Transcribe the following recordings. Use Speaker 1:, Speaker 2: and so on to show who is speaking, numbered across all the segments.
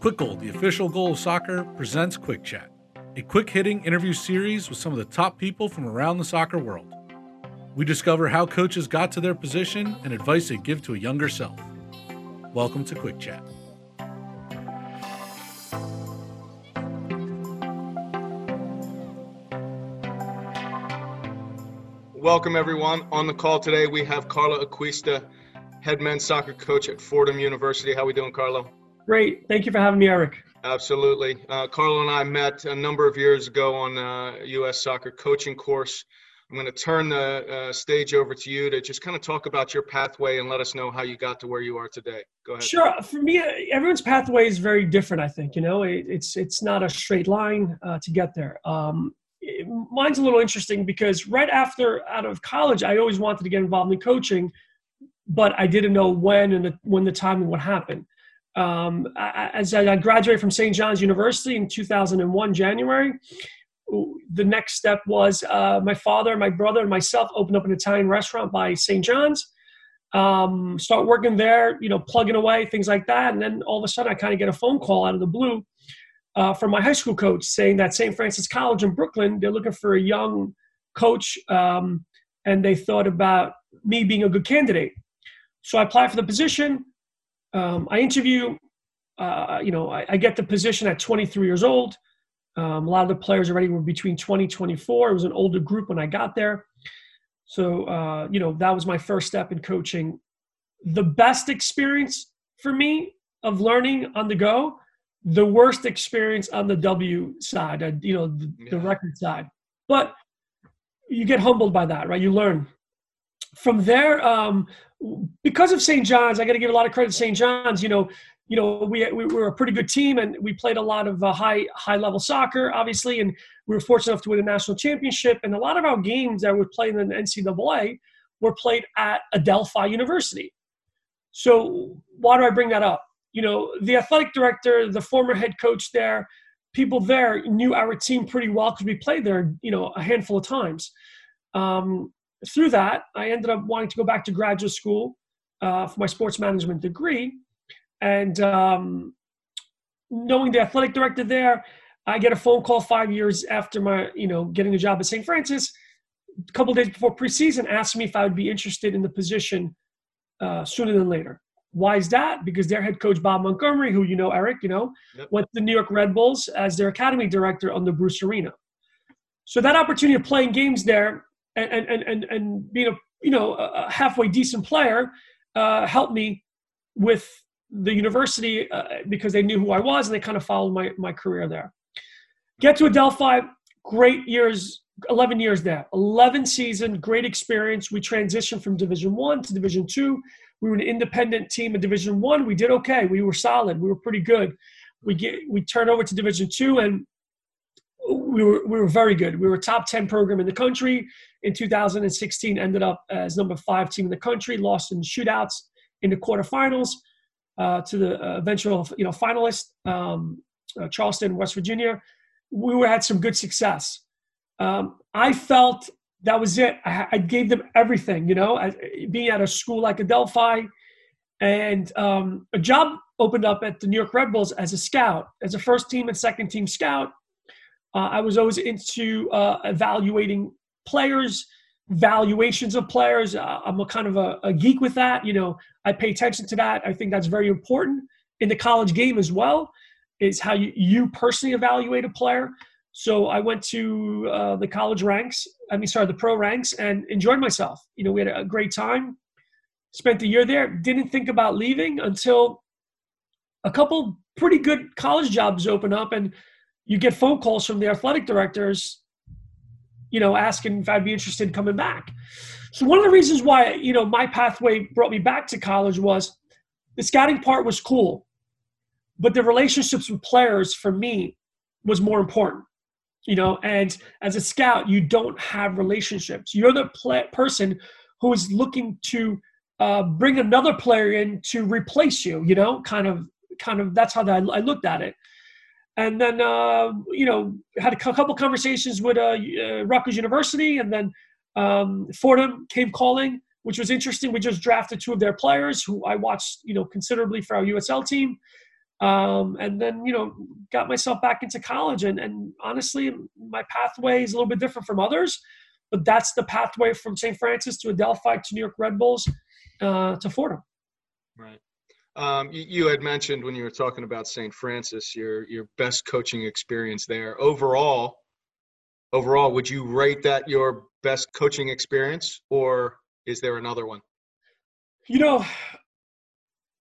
Speaker 1: Quick Goal, the official goal of soccer, presents Quick Chat, a quick hitting interview series with some of the top people from around the soccer world. We discover how coaches got to their position and advice they give to a younger self. Welcome to Quick Chat.
Speaker 2: Welcome, everyone. On the call today, we have Carlo Acquista, head men's soccer coach at Fordham University. How are we doing, Carlo?
Speaker 3: Great. Thank you for having me, Eric.
Speaker 2: Absolutely. Uh, Carlo and I met a number of years ago on a U.S. soccer coaching course. I'm going to turn the uh, stage over to you to just kind of talk about your pathway and let us know how you got to where you are today. Go ahead.
Speaker 3: Sure. For me, everyone's pathway is very different. I think you know it, it's it's not a straight line uh, to get there. Um, it, mine's a little interesting because right after out of college, I always wanted to get involved in coaching, but I didn't know when and the, when the time and what happened um, as I graduated from St. John's University in 2001, January, the next step was uh, my father, my brother, and myself opened up an Italian restaurant by St. John's. Um, start working there, you know, plugging away, things like that. And then all of a sudden, I kind of get a phone call out of the blue uh, from my high school coach saying that St. Francis College in Brooklyn, they're looking for a young coach. Um, and they thought about me being a good candidate. So I applied for the position um, I interview, uh, you know, I, I, get the position at 23 years old. Um, a lot of the players already were between 20, 24. It was an older group when I got there. So, uh, you know, that was my first step in coaching. The best experience for me of learning on the go, the worst experience on the W side, uh, you know, the, yeah. the record side. But you get humbled by that, right? You learn. From there, um, because of St. John's, I got to give a lot of credit to St. John's. You know, you know, we, we were a pretty good team, and we played a lot of uh, high high level soccer, obviously, and we were fortunate enough to win a national championship. And a lot of our games that were played in the NCAA were played at Adelphi University. So why do I bring that up? You know, the athletic director, the former head coach there, people there knew our team pretty well because we played there, you know, a handful of times. Um, through that, I ended up wanting to go back to graduate school uh, for my sports management degree. And um, knowing the athletic director there, I get a phone call five years after my, you know, getting a job at St. Francis. A couple days before preseason, asked me if I would be interested in the position uh, sooner than later. Why is that? Because their head coach Bob Montgomery, who you know, Eric, you know, yep. went to the New York Red Bulls as their academy director under Bruce Arena. So that opportunity of playing games there and and and and being a you know a halfway decent player uh, helped me with the university uh, because they knew who I was and they kind of followed my my career there. Get to Adelphi, great years, eleven years there, eleven season, great experience. We transitioned from Division One to Division Two. We were an independent team in Division One. We did okay. We were solid. We were pretty good. We get we turned over to Division Two and we were we were very good. We were top ten program in the country in 2016. Ended up as number five team in the country. Lost in shootouts in the quarterfinals uh, to the uh, eventual you know finalist um, uh, Charleston, West Virginia. We were had some good success. Um, I felt that was it. I, I, gave them everything. You know, I, being at a school like Adelphi, and um, a job opened up at the New York Red Bulls as a scout, as a first team and second team scout uh, I was always into uh, evaluating players, valuations of players. Uh, I'm a kind of a, a, geek with that. You know, I pay attention to that. I think that's very important in the college game as well. Is how you, you personally evaluate a player. So I went to uh, the college ranks. I mean, sorry, the pro ranks, and enjoyed myself. You know, we had a great time. Spent the year there. Didn't think about leaving until a couple pretty good college jobs open up, and you get phone calls from the athletic directors, you know, asking if I'd be interested in coming back. So one of the reasons why, you know, my pathway brought me back to college was the scouting part was cool, but the relationships with players for me was more important. You know, and as a scout, you don't have relationships. You're the person who is looking to uh, bring another player in to replace you. You know, kind of, kind of. That's how I, I looked at it and then uh, you know had a couple conversations with uh, uh, Rutgers University, and then um, Fordham came calling, which was interesting. We just drafted two of their players, who I watched you know considerably for our USL team. Um, and then, you know, got myself back into college. And, and honestly, my pathway is a little bit different from others, but that's the pathway from St. Francis to Adelphi to New York Red Bulls uh, to Fordham.
Speaker 2: Right. Um, you, you, had mentioned when you were talking about St. Francis, your your best coaching experience there. Overall, overall, would you rate that your best coaching experience, or is there another one?
Speaker 3: You know,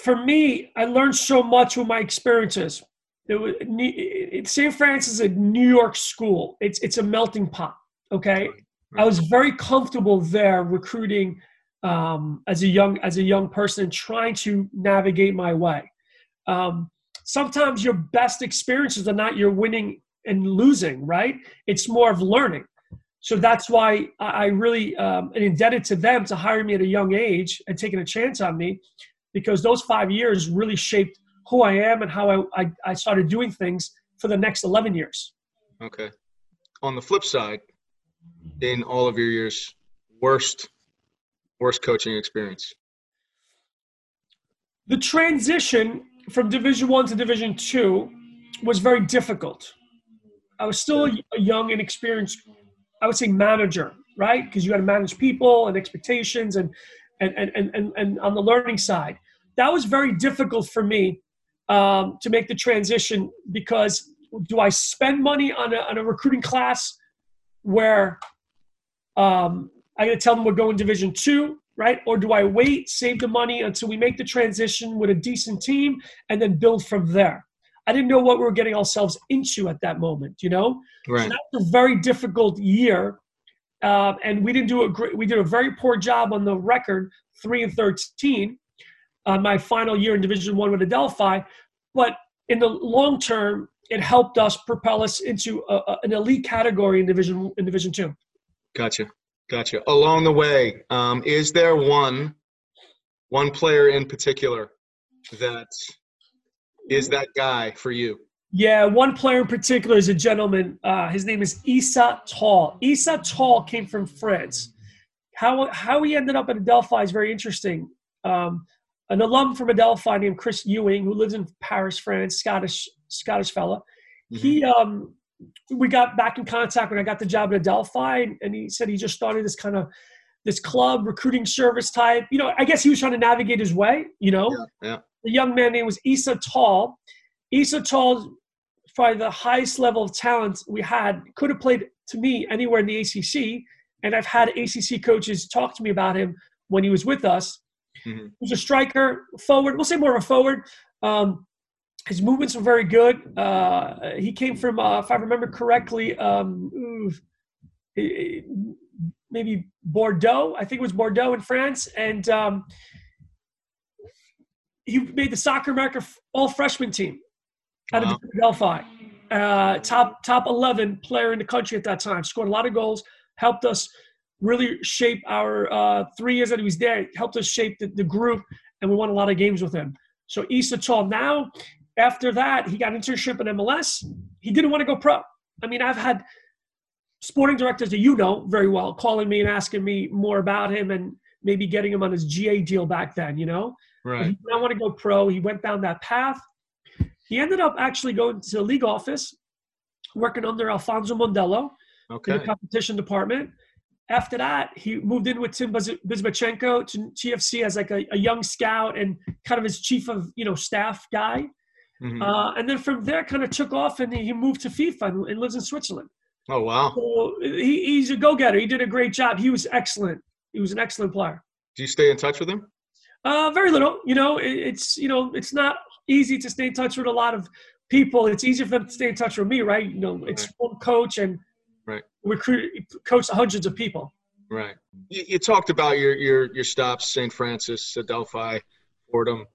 Speaker 3: for me, I learned so much with my experiences. It was, it, St. Francis is a New York school. It's it's a melting pot. Okay, I was very comfortable there recruiting um, as a young as a young person, trying to navigate my way. Um, sometimes your best experiences are not your winning and losing, right? It's more of learning. So that's why I really um, am indebted to them to hire me at a young age and taking a chance on me because those five years really shaped who I am and how I, I, I started doing things for the next 11 years.
Speaker 2: Okay. On the flip side, in all of your years, worst worst coaching experience?
Speaker 3: The transition from Division One to Division Two was very difficult. I was still a young and experienced, I would say, manager, right? Because you got to manage people and expectations and and, and, and, and on the learning side. That was very difficult for me um, to make the transition because do I spend money on a, on a recruiting class where um, I got to tell them we're going Division two, right? Or do I wait, save the money until we make the transition with a decent team, and then build from there? I didn't know what we were getting ourselves into at that moment, you know.
Speaker 2: Right. So
Speaker 3: that's a very difficult year uh, and we didn't do a great. We did a very poor job on the record, three and thirteen, uh, my final year in Division One with Adelphi. But in the long term, it helped us propel us into a, a, an elite category in Division in Division Two.
Speaker 2: Gotcha, gotcha. Along the way, um, is there one one player in particular that is that guy for you?
Speaker 3: Yeah, one player in particular is a gentleman. Uh, his name is Issa Tall. Issa Tall came from France. How how he ended up at Adelphi is very interesting. Um, an alum from Adelphi named Chris Ewing, who lives in Paris, France, Scottish Scottish fella. Mm-hmm. He um, we got back in contact when I got the job at Adelphi, and he said he just started this kind of this club recruiting service type. You know, I guess he was trying to navigate his way. You know,
Speaker 2: yeah, yeah.
Speaker 3: the young man name was Issa Tall. Issa Tall probably the highest level of talent we had. Could have played to me anywhere in the ACC, and I've had ACC coaches talk to me about him when he was with us. Mm-hmm. He's a striker, forward. We'll say more of a forward. Um, his movements were very good. Uh, he came from, uh, if I remember correctly, um, maybe Bordeaux. I think it was Bordeaux in France, and um, he made the Soccer America all freshman team out wow. of Adelphi. Uh, top top 11 player in the country at that time. Scored a lot of goals. Helped us really shape our uh, three years that he was there. Helped us shape the, the group, and we won a lot of games with him. So Issa Tall. Now, after that, he got internship in MLS. He didn't want to go pro. I mean, I've had sporting directors that you know very well calling me and asking me more about him and maybe getting him on his GA deal back then. You know,
Speaker 2: right? He
Speaker 3: did not want to go pro. He went down that path he ended up actually going to the league office, working under Alfonso Mondelo
Speaker 2: okay.
Speaker 3: in the competition department. After that, he moved in with Tim Bezbatchenko to TFC as like a, a, young scout and kind of his chief of you know staff guy. Mm-hmm. Uh, and then from there, kind of took off and he moved to FIFA and, lives in Switzerland.
Speaker 2: Oh wow!
Speaker 3: So he, he's a go-getter. He did a great job. He was excellent. He was an excellent player.
Speaker 2: Do you stay in touch with him?
Speaker 3: Uh, very little. You know, it, it's you know, it's not easy to stay in touch with a lot of people. It's easier for them to stay in touch with me, right? You know, it's right. one coach and
Speaker 2: right.
Speaker 3: recruit coach hundreds of people.
Speaker 2: Right. You, you talked about your your your stops, St. Francis, Adelphi, Fordham.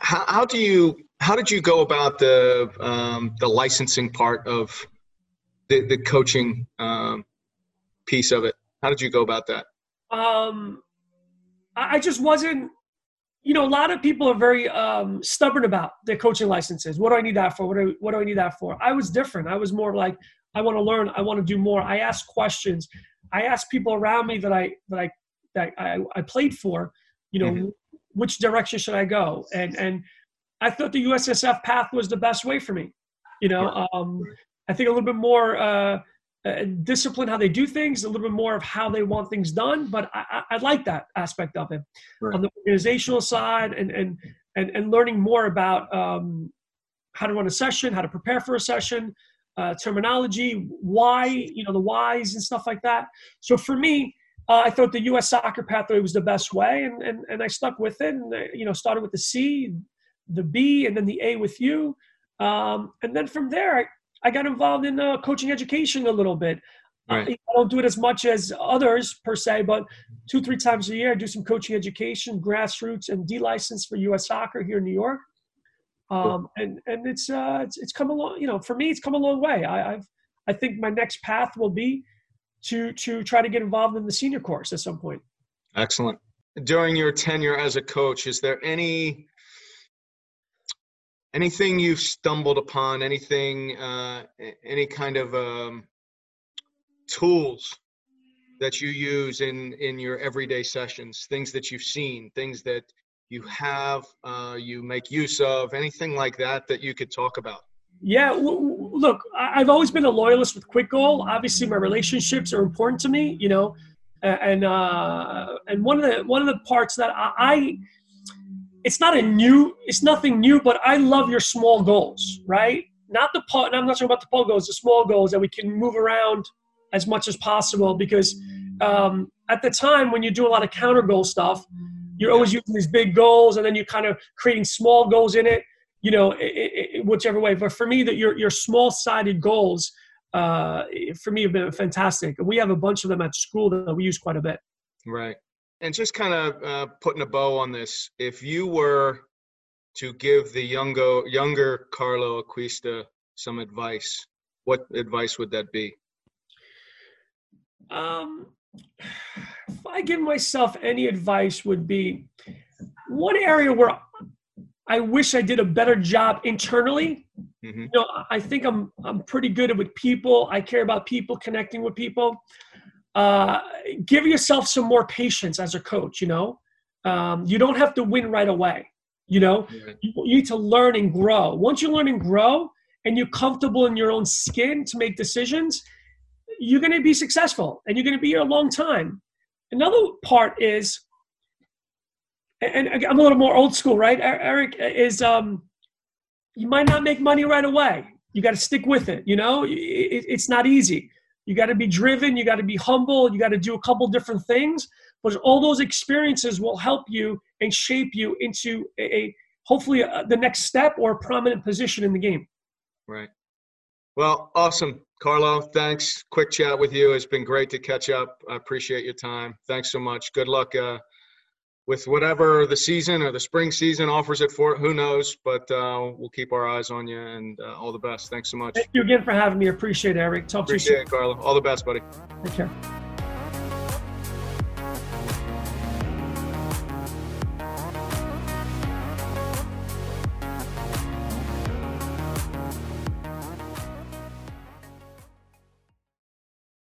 Speaker 2: How, how do you how did you go about the um, the licensing part of the the coaching um, piece of it? How did you go about that?
Speaker 3: Um, I just wasn't you know, a lot of people are very um, stubborn about their coaching licenses. What do I need that for? What do, what do I need that for? I was different. I was more like, I want to learn. I want to do more. I ask questions. I ask people around me that I that I that I, I played for. You know, mm-hmm. Which direction should I go? And and I thought the USSF path was the best way for me. You know, um, I think a little bit more uh, uh, discipline how they do things, a little bit more of how they want things done. But I, I, I like that aspect of it right. on the organizational side and and and, and learning more about um, how to run a session, how to prepare for a session, uh, terminology, why, you know, the whys and stuff like that. So for me, uh, I thought the U.S. soccer pathway was the best way, and, and, and I stuck with it. And, you know, started with the C, the B, and then the A with you. Um, and then from there, I, I got involved in uh, coaching education a little bit. Right. I don't do it as much as others per se, but two, three times a year, I do some coaching education, grassroots, and D license for U.S. Soccer here in New York. Um, and and it's uh, it's it's come along. You know, for me, it's come a long way. I, I've I think my next path will be to to try to get involved in the senior course at some point.
Speaker 2: Excellent. During your tenure as a coach, is there any anything you've stumbled upon? Anything, uh, any kind of um, tools that you use in in your everyday sessions? Things that you've seen, things that you have, uh, you make use of, anything like that that you could talk about?
Speaker 3: Yeah, look, I've always been a loyalist with Quick Goal. Obviously, my relationships are important to me, you know, and uh, and one of the one of the parts that I, I it's not a new, it's nothing new, but I love your small goals, right? Not the part, and I'm not talking about the pole goals, the small goals that we can move around as much as possible because um, at the time when you do a lot of counter goal stuff, you're always using these big goals and then you're kind of creating small goals in it you know it, it, whichever way but for me that your, your small sided goals uh, for me have been fantastic. And we have a bunch of them at school that we use quite a bit.
Speaker 2: Right. And just kind of uh, putting a bow on this if you were to give the younger younger carlo acquista some advice what advice would that be?
Speaker 3: Um if I give myself any advice, would be one area where I wish I did a better job internally. Mm-hmm. You know, I think I'm I'm pretty good with people. I care about people, connecting with people. Uh, give yourself some more patience as a coach. You know, um, you don't have to win right away. You know, you, you need to learn and grow. Once you learn and grow, and you're comfortable in your own skin to make decisions, you're going to be successful and you're going to be here a long time. Another part is, and I'm a little more old school, right? Eric is um, you might not make money right away. You got to stick with it. You know, it's not easy. You got to be driven. You got to be humble. You got to do a couple different things. But all those experiences will help you and shape you into a, a hopefully a, the next step or a prominent position in the game.
Speaker 2: Right. Well, awesome. Carlo, thanks. Quick chat with you. It's been great to catch up. I appreciate your time. Thanks so much. Good luck uh, with whatever the season or the spring season offers it for. Who knows? But uh, we'll keep our eyes on you and uh, all the best. Thanks so much.
Speaker 3: Thank you again for having me. Appreciate it, Eric.
Speaker 2: Talk appreciate to you soon. it, Carlo. All the best, buddy.
Speaker 3: Take care.